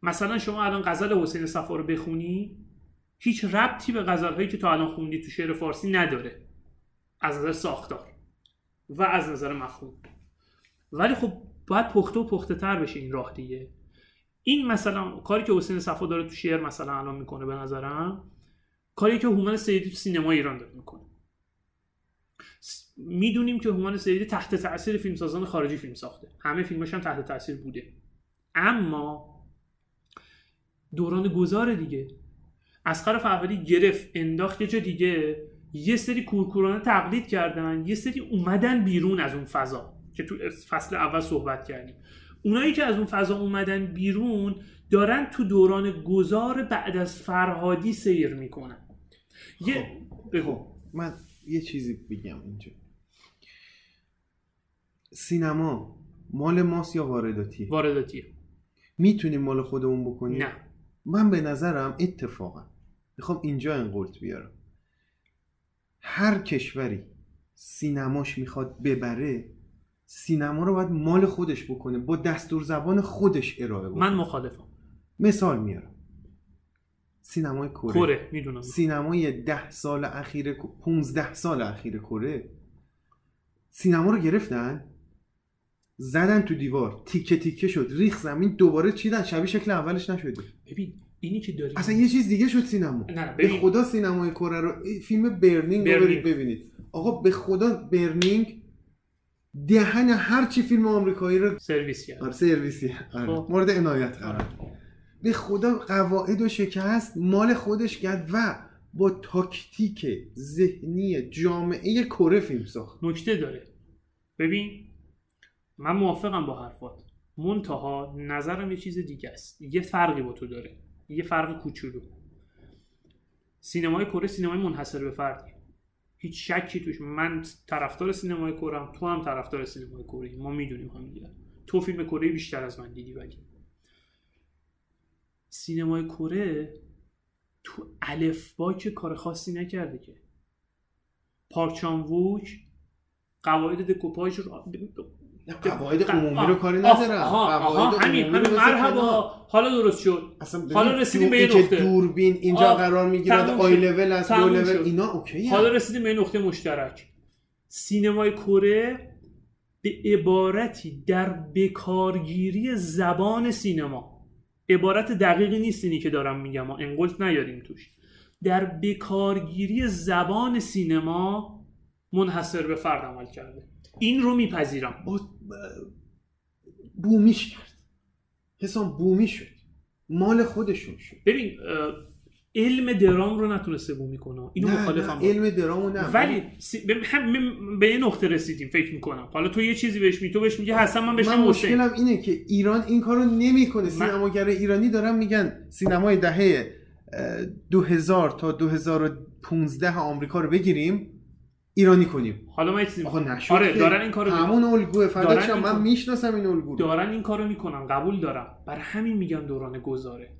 مثلا شما الان غزل حسین صفا رو بخونی هیچ ربطی به غزلهایی که تا الان خوندی تو شعر فارسی نداره. از نظر ساختار و از نظر مفهوم. ولی خب باید پخته و پخته تر بشه این راه دیگه. این مثلا کاری که حسین صفا داره تو شعر مثلا الان می‌کنه به نظرم کاری که هومن سیدی تو سینما ایران داره می‌کنه. می‌دونیم که هومن سیدی تحت تاثیر فیلمسازان خارجی فیلم ساخته. همه فیلماش هم تحت تاثیر بوده. اما دوران گذار دیگه. اسقر فرهادی گرفت انداخت یه جا دیگه. یه سری کورکورانه تقلید کردن. یه سری اومدن بیرون از اون فضا. که تو فصل اول صحبت کردیم. اونایی که از اون فضا اومدن بیرون دارن تو دوران گذار بعد از فرهادی سیر می‌کنن. یه بگو. خب من یه چیزی بگم اینجا. سینما مال ماست یا وارداتی وارداتیه. می‌تونیم مال خودمون بکنیم؟ نه. من به نظرم اتفاقا می‌خوام اینجا انقلت بیارم. هر کشوری سینماش می‌خواد ببره سینما رو باید مال خودش بکنه با دستور زبان خودش ارائه بکنه. من مخالفم. مثال میارم. سینمای کره. کره می‌دونم. سینمای ده سال اخیر 15 سال اخیر کره. سینما رو گرفتن زدن تو دیوار تیکه تیکه شد ریخ زمین دوباره چیدن شبیه شکل اولش نشده. ببین اینی که داری اصلا یه چیز دیگه شد سینما. نه به خدا سینمای کره رو فیلم برنینگ رو برنینگ. برید ببینید. آقا به خدا برنینگ دهن هر چی فیلم آمریکایی رو سرویس کرد. آره سرویسی. آره. خب. مورد عنایت قرار به خدا قواعد و شکست مال خودش کرد و با تاکتیک ذهنی جامعه کره فیلم ساخت. نکته داره. ببین من موافقم با حرفات. منتها نظرم یه چیز دیگه است. یه فرقی با تو داره. یه فرق کوچولو. سینمای کره سینمای منحصر به فردی. هیچ شکی توش. من طرفدار سینمای کره تو هم طرفدار سینمای کره ما می‌دونیم هم دیگه تو فیلم کره بیشتر از من دیدی ولی. سینمای کره تو الفبا که کار خاصی نکرده که. پارک چان ووک قواعد دکوپاژ قواعد عمومی رو کاری ندارم. آها قواعد همین همین مرحبا. حالا درست شد. حالا رسیدیم به نقطه. دوربین اینجا آه، قرار می‌گیرد تموم آی. لول از لول. اینا اوکی حالا رسیدیم به نقطه مشترک. سینمای کره به عبارتی در بکارگیری زبان سینما. عبارت دقیقی نیست اینی که دارم میگم. ما انقلت نیاریم توش. در بکارگیری زبان سینما منحصر به فرد عمل کرده. این رو میپذیرم. با- بومیش کرد. حسام بومی شد. مال خودشون شد. ببین علم درام رو نتونسته بومی کنه. اینو نه، مخالفم نه، با. علم درامو نه. ولی به, هم- به یه نقطه رسیدیم فکر می‌کنم. حالا تو یه چیزی بهش می تو بهش میگه حسن من بهش من مشکلم اینه که ایران این کارو نمی‌کنه. سینماگر ایرانی دارن میگن سینمای دهه اه، 2000 تا 2015 آمریکا رو بگیریم. ایرانی کنیم. حالا یه چیزی آره. دارن این کارو همون شم این من می‌شناسم این الگو رو. دارن این کارو می‌کنن قبول دارم. برای همین میگن دوران گذاره.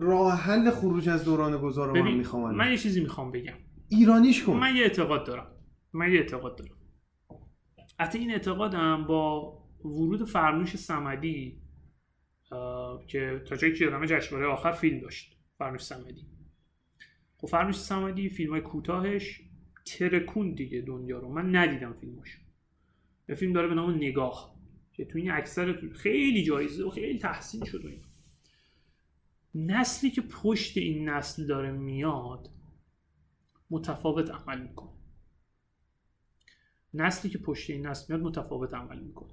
راه حل خروج از دوران گذار رو من می‌خوام من یه چیزی می‌خوام بگم. ایرانیش کن. من یه اعتقاد دارم. من یه اعتقاد دارم. حتی این اعتقادم با ورود فرنوش سمدی که تا جایی که یادمه جشنواره آخر فیلم داشت فرنوش سمدی خب فرنوش سمدی فیلم های کوتاهش ترکون دیگه دنیا رو. من ندیدم فیلمش. یه فیلم داره به نام نگاه. که تو این اکثر تو- خیلی جایزه و خیلی تحسین شد و این نسلی که پشت این نسل داره میاد متفاوت عمل می‌کنه. نسلی که پشت این نسل میاد متفاوت عمل می‌کنه.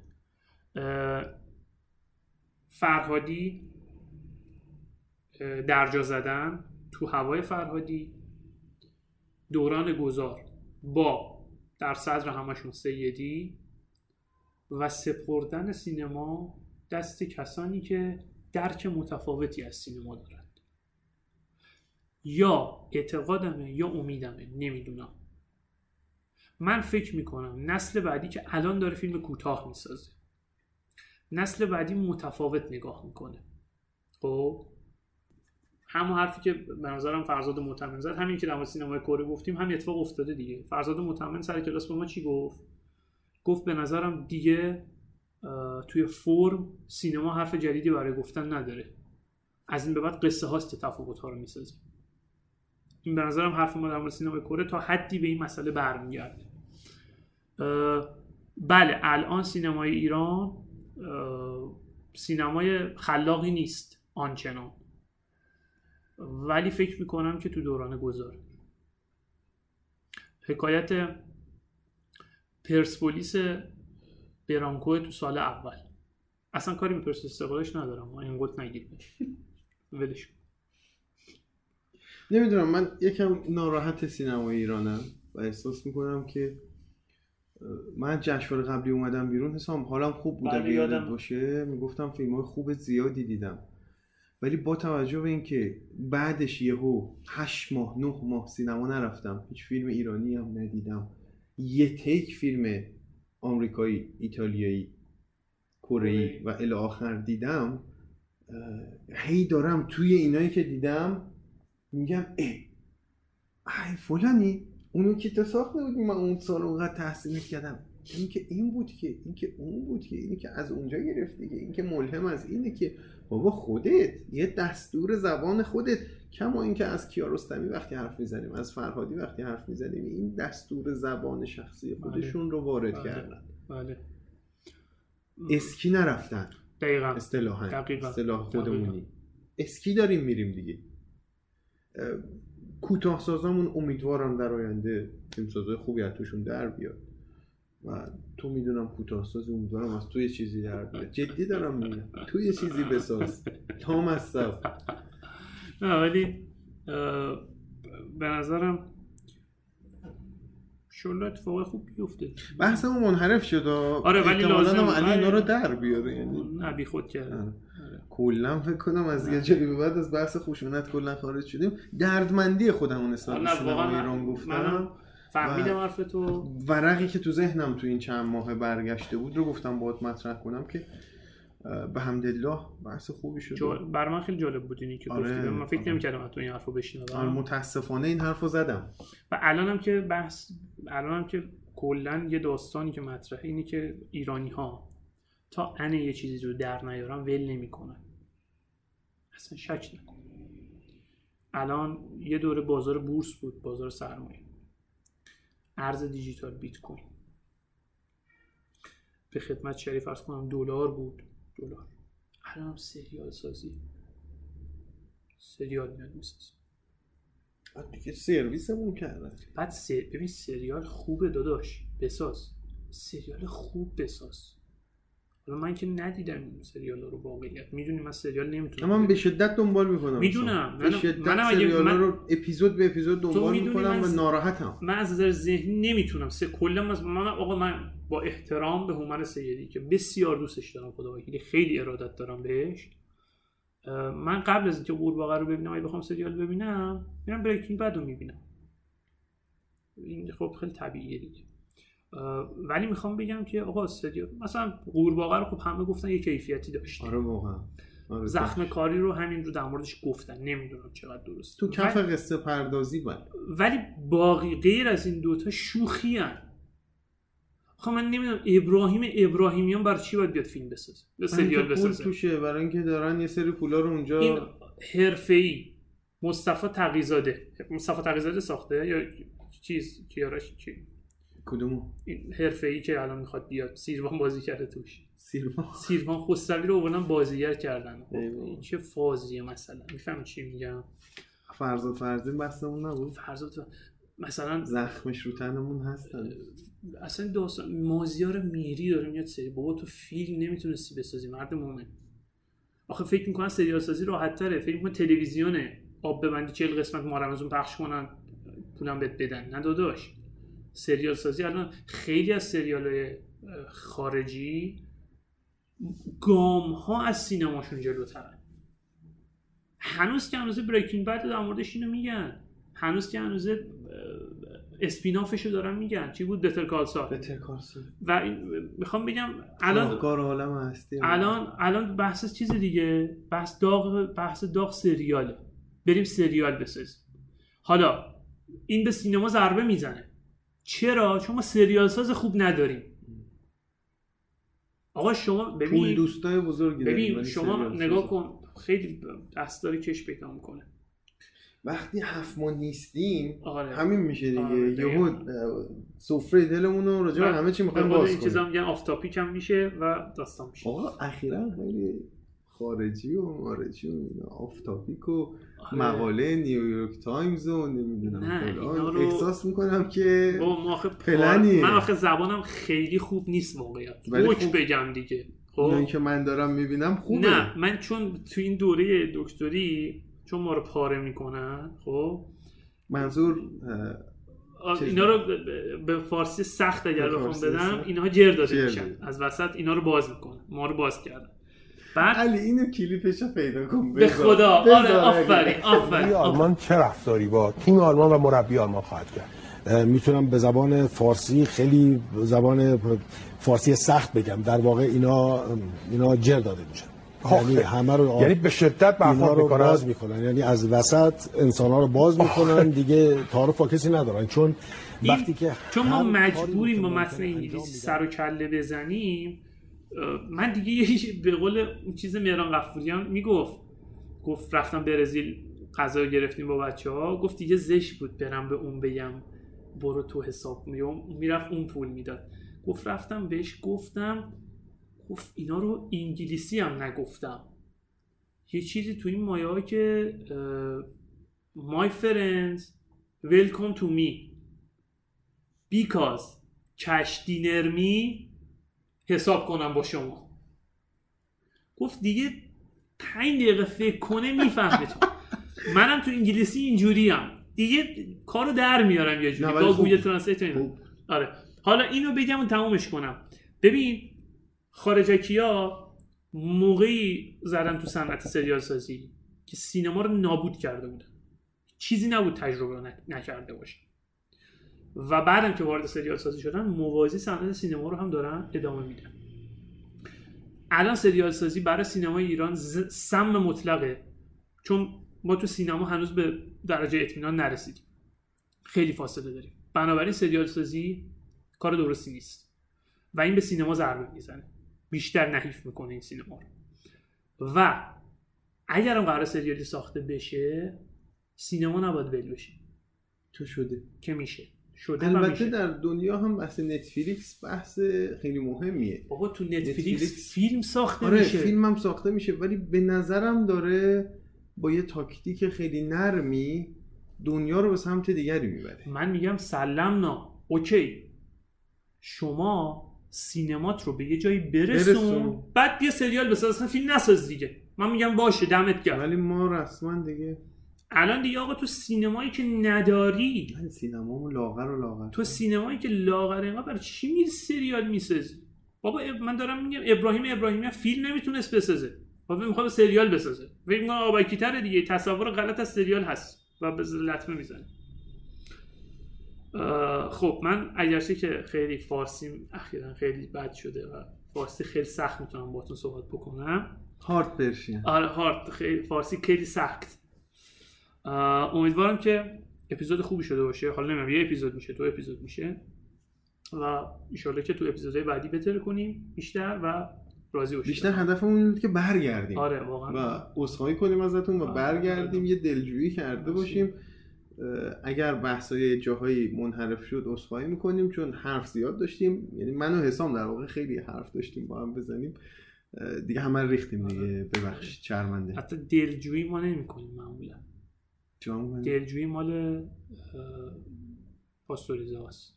فرهادی درجا زدن. تو هوای فرهادی دوران گذار با در صدر همشون سیدی و سپردن سینما دست کسانی که درک متفاوتی از سینما دارند. یا اعتقادمه یا امیدمه نمی‌دونم. من فکر می‌کنم نسل بعدی که الان داره فیلم کوتاه می‌سازه نسل بعدی متفاوت نگاه می‌کنه. خب؟ همون حرفی که به نظرم فرزاد متمن زد. همین که در سینمای کره گفتیم هم اتفاق افتاده دیگه. فرزاد متمن سر کلاس به ما چی گفت؟ گفت به نظرم دیگه توی فرم سینما حرف جدیدی برای گفتن نداره. از این به بعد قصه هاست که تفاوت ها رو می‌سازه. این به نظرم حرف ما در مورد سینمای کره تا حدی به این مسئله برمیگرده. بله الان سینمای ایران سینمای خلاقی نیست آنچنان. ولی فکر می‌کنم که تو دوران گذاره حکایت پرسپولیس برانکو تو سال اول. اصلا کاری به پرسپولیس استقلالش ندارم. ما این قلت نگیریم ولش. نمی‌دونم من یکم ناراحت سینمای ایرانم و احساس می‌کنم که من جشنواره قبلی اومدم بیرون حسام حالم خوب بود بله، اگه یادت یادم. باشه. می‌گفتم فیلم های خوب زیادی دیدم. ولی با توجه به اینکه بعدش یهو هشت ماه نه ماه سینما نرفتم هیچ فیلم ایرانی هم ندیدم. یه تیک فیلم آمریکایی ایتالیایی کره و الی آخر دیدم هی دارم توی اینایی که دیدم میگم اه ای فلانی اونو که تو ساخته بودی من اون سال اونقدر تحصیل کردم این که این بود که این که اون بود که این که از اونجا گرفتی که این که ملهم از اینه که بابا خودت یه دستور زبان خودت. کما اینکه از کیارستمی وقتی حرف می‌زنیم از فرهادی وقتی حرف می‌زنیم این دستور زبان شخصی خودشون رو وارد بله. کردن. بله. اسکی نرفتن. دقیقا. اصطلاحا. اصطلاح خودمونی. دقیقاً. اسکی داریم میریم دیگه. اه، کوتاه سازامون امیدوارم در آینده فیلمسازای خوبی از توشون در بیاد. و تو می‌دونم کوتاه ساز امیدوارم از تو یه چیزی در بیاد. جدی دارم میگم. تو یه چیزی بساز. تام از نه ولی به نظرم شله اتفاق خوب بیفته. بحثمون منحرف شد. آره، ولی لازم- علی اینا رو آره. در بیاره یعنی. نه بی خود کرده آره. کلا فکر کنم از یه جایی به بعد از بحث خشونت کلا خارج شدیم. دردمندی خودمون نسبت به سینما ایران گفتم فهمیدم حرف تو. ورقی که تو ذهنم تو این چند ماه برگشته بود رو گفتم باید مطرح کنم که به حمدالله بحث خوبی شد. جا... بر من خیلی جالب بود اینی که آره، گفتی. من فکر آره. نمی‌کردم تو این حرفو آره، بشنوم متاسفانه این حرف رو زدم. و الانم که بحث الانم که کلا یه داستانی که مطرحه اینه که ایرانی ها تا ان یه چیزی رو در نیارن ول نمی‌کنن. اصلا شک نکن. الان یه دوره بازار بورس بود بازار سرمایه. ارز دیجیتال بیت کوین. به خدمت شریف ارز کنم دلار بود. دلار. الان هم سریال سازی. سریال میاد می‌سازه. بعد دیگه سرویسمون کردن بعد سر... ببین سریال خوبه داداش. بساز. سریال خوب بساز. حالا من که ندیدم این سریال رو واقعیت. می‌دونی من سریال نمی‌تونم اما من به شدت دنبال می‌کنم می‌دونم. به شدت منم اگه- سریالا من- رو اپیزود به اپیزود دنبال می‌کنم من و ناراحتم. من از نظر ذهنی نمی‌تونم. سه کلا از من آقا من با احترام به هومن سیدی که بسیار دوستش دارم خدا وکیلی خیلی ارادت دارم بهش. من قبل از اینکه قورباغه رو ببینم اگه بخوام سریال ببینم میرم بریکینگ بد رو می‌بینم. این خب خیلی طبیعیه دیگه. ولی می‌خوام بگم که آقا سریال مثلا قورباغه رو خب همه گفتن یه کیفیتی داشته. آره واقعا. آره زخم کاری رو همین رو در موردش گفتن. نمی‌دونم چقدر درست تو کف قصه پردازی بود ولی باقی غیر از این دوتا شوخی هن. خب من نمی‌دونم ابراهیم ابراهیمیان بر چی باید بیاد فیلم بسازه؟ یا سریال بسازه؟ توشه برای اینکه دارن یه سری پولا رو اونجا این حرفه‌ای. مصطفی تقیزاده. مصطفی تقیزاده ساخته یا چیز کیارش چی کدومو؟ این حرفه‌ای که الان می‌خواد بیاد. سیروان بازی کرده توش. سیرما سیروان خسروی رو آوردن بازیگر کردن. خب. این چه فازیه مثلا؟ می‌فهمی چی میگم؟ فرزاد فرزین بحثمون نبود؟ فرضات مثلا زخمش رو تنمون هستن. اصلا داستان مازیار میری داره میاد سری بابا تو فیلم نمی‌تونستی بسازی مرد مومن. آخه فکر می‌کنن سریال سازی راحت تره فکر می‌کنن تلویزیونه. آب ببندی 40 قسمت ما پخش کنن پولم بهت بدن. نه داداش. سریال سازی. الان خیلی از سریال های خارجی گام ها از سینماشون جلوترن. هنوز که هنوز بریکینگ بد در موردش اینو میگن. هنوز که هنوز اسپینافشو دارن میگن. چی بود؟ بتر کالسا بتر کارسی و این می‌خوام بگم الان کار عالم هستی. الان الان بحث چیز دیگه. بحث داغ بحث داغ سریاله. بریم سریال بسازیم. حالا این به سینما ضربه می‌زنه. چرا؟ چون ما سریال ساز خوب نداریم. آقا شما ببین دوستای بزرگی ببین شما نگاه. کن خیلی دستداری کش پیدا می‌کنه. وقتی هفت ما نیستیم آره. همین میشه دیگه. آره، یهو دقیقاً. اه، سفره دلمون رو راجع همه چی می‌خوایم باز این چیزا کنیم. میگن off topic هم میشه و داستان میشه. آقا اخیرا خیلی خارجی و مارجی و اینا. off topic و آره. مقاله نیویورک تایمز و نمی‌دونم رو- احساس می‌کنم که ما آخه پلنیه. من آخه زبانم خیلی خوب نیست واقعیت. خوب. بگم دیگه. خب؟ که من دارم می‌بینم خوبه. نه من چون تو این دوره دکتری چون ما رو پاره می‌کنن خب؟ منظور اینا رو به فارسی سخت اگر بخوام بدم. اینها جر داده میشن. از وسط اینا رو باز می‌کنن. ما رو باز کردن. بعد علی اینو کلیپش رو پیدا کن به. خدا. آره آفرین. آفرین. آلمان چه رفتاری با تیم آلمان و مربی آلمان خواهد کرد؟ می‌تونم به زبان فارسی خیلی زبان فارسی سخت بگم. در واقع اینا اینا جر داده میشن یعنی همه رو یعنی به شدت برخورد رو باز می‌کنن. می‌کنن یعنی از وسط انسان ها رو باز می‌کنن دیگه تعارف با کسی ندارن. چون وقتی که چون ما مجبوریم با متن انگلیسی سر و کله بزنیم من دیگه به قول اون چیز مهران قفوریان می‌گفت. گفت رفتم برزیل غذا گرفتیم با بچه ها گفت دیگه زشت بود برم به اون بگم برو تو حساب می‌رفت اون پول می‌داد. گفت رفتم بهش گفتم. گفت اینا رو انگلیسی هم نگفتم. یه چیزی تو این مایه که My friends welcome to me. Because cash dinner me حساب کنم با شما. گفت دیگه پنج دقیقه فکر کنه می‌فهمه تو. منم تو انگلیسی اینجوری هم دیگه کارو در میارم یه جوری. با. گوگل ترنسلیت. آره. حالا اینو بگم و تمومش کنم. ببین خارجکیا موقعی زدن تو صنعت سریال سازی که سینما رو نابود کرده بودن. چیزی نبود تجربه نکرده باشه. و بعدم که وارد سریال سازی شدن موازی صنعت سینما رو هم دارن ادامه میدن. الان سریال سازی برای سینمای ایران سم مطلقه. چون ما تو سینما هنوز به درجه اطمینان نرسیدیم. خیلی فاصله داریم. بنابراین سریال سازی کار درستی نیست. و این به سینما ضربه می‌زنه. بیشتر نحیف می‌کنه این سینما رو. و اگر هم قرار سریالی ساخته بشه سینما نباید ول بشه. تو شده. که میشه. شده البته. در دنیا هم بحث نتفلیکس بحث خیلی مهمیه. بابا تو نتفلیکس, نتفلیکس- فیلم ساخته آره میشه. فیلم هم ساخته میشه ولی به نظرم داره با یه تاکتیک خیلی نرمی دنیا رو به سمت دیگری می‌بره. من میگم سلام نا. Okay. شما سینمات رو به یه جایی برسون, برسون. بعد یه سریال بساز اصلا فیلم نساز دیگه. من میگم باشه دمت گرم. ولی ما رسما دیگه الان دیگه آقا تو سینمایی که نداری من سینمامو لاغر و لاغر تو سینمایی که لاغر اینقدر برای چی میری سریال می‌سازی؟ بابا اب- من دارم میگم ابراهیم ابراهیمی فیلم نمی‌تونست بسازه. بابا می‌خواد سریال بسازه. فکر می‌کنم آبکی تره دیگه. تصور غلط از سریال هست و به لطمه می‌زنه. خب من اگرچه که خیلی فارسی اخیرا خیلی بد شده و فارسی خیلی سخت می‌تونم باتون صحبت بکنم. هارد پرشین آره هارد خیلی فارسی خیلی سخت. امیدوارم که اپیزود خوبی شده باشه. حالا نمی‌دونم یه اپیزود میشه دو اپیزود میشه. و ایشالله که تو اپیزودهای بعدی بتر کنیم بیشتر و راضی باشید بیشتر هدفمون این بود که برگردیم. آره واقعا. و عذرخواهی کنیم ازتون و آره. برگردیم یه دلجویی کرده باشیم. اگر بحثای جاهایی منحرف شد عذرخواهی می‌کنیم چون حرف زیاد داشتیم. یعنی من و حسام در واقع خیلی حرف داشتیم با هم بزنیم. دیگه همه ریختیم دیگه. ببخشید شرمنده. حتی دلجویی ما نمی‌کنیم معمولا؟ دلجویی مال پاستوریزه هست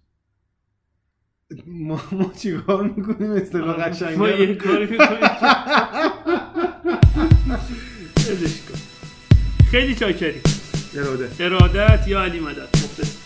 ما ما چیکار می‌کنیم؟ اصطلاح قشنگ ما یه کاری می‌کنیم. خیلی چاکریم. اراده ارادت یا علی مدد؟ مخلص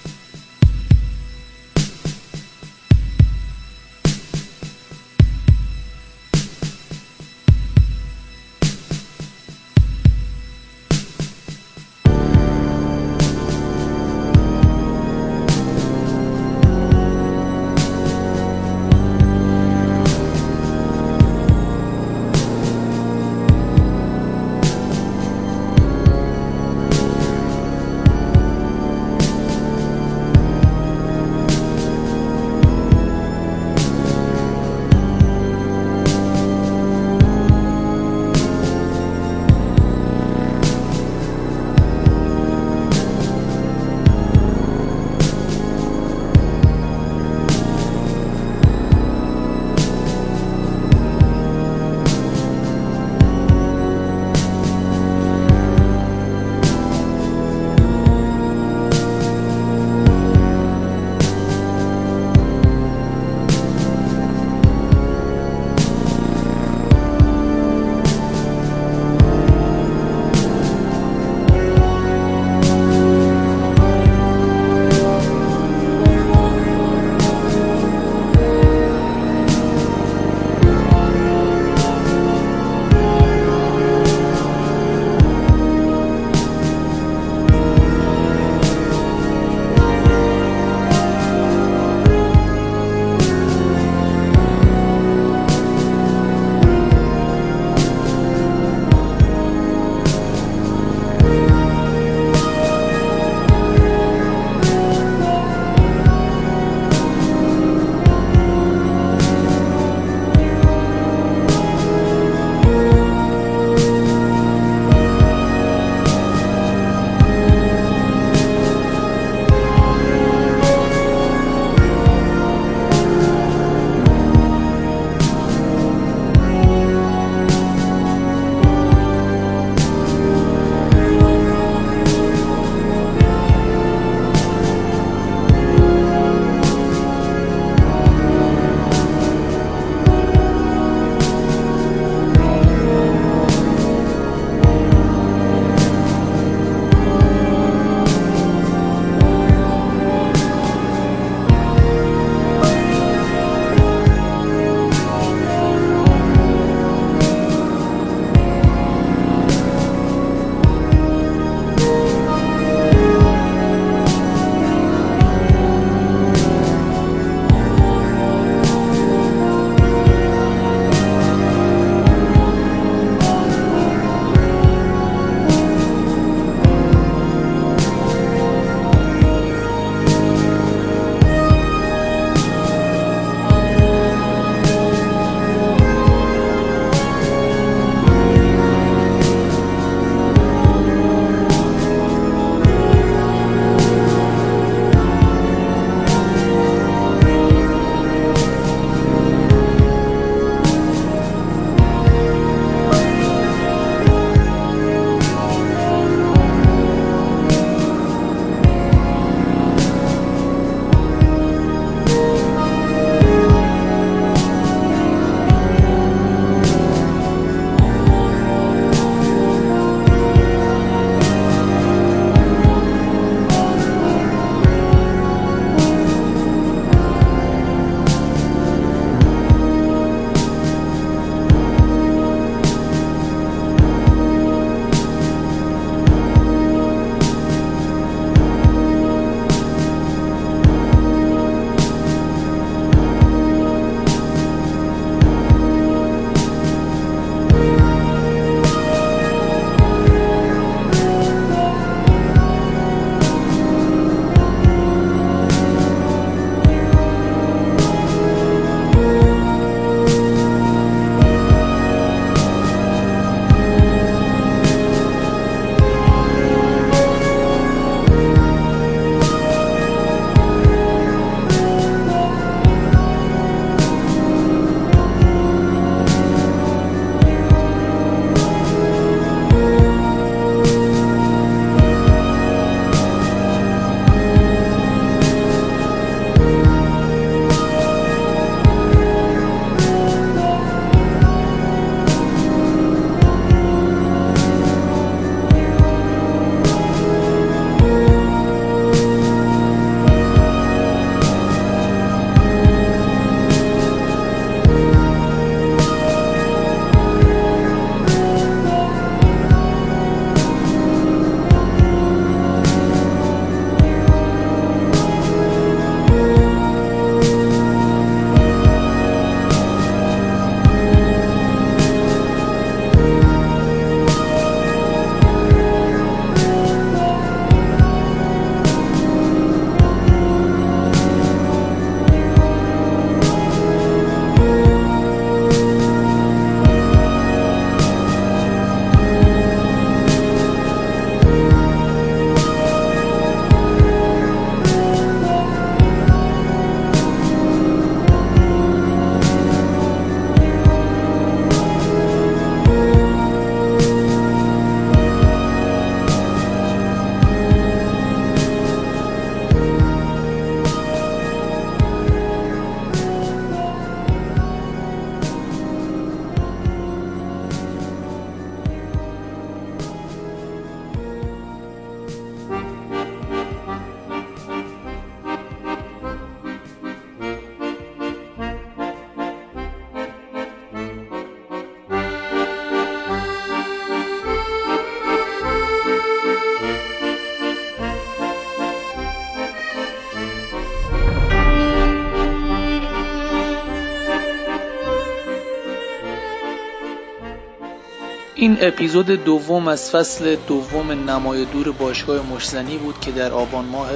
این اپیزود دوم از فصل دوم نمای دور باشگاه مشزنی بود که در آبان ماه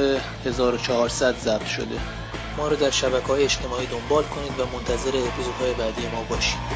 1400 ضبط شده. ما رو در شبکه های اجتماعی دنبال کنید و منتظر اپیزودهای بعدی ما باشید.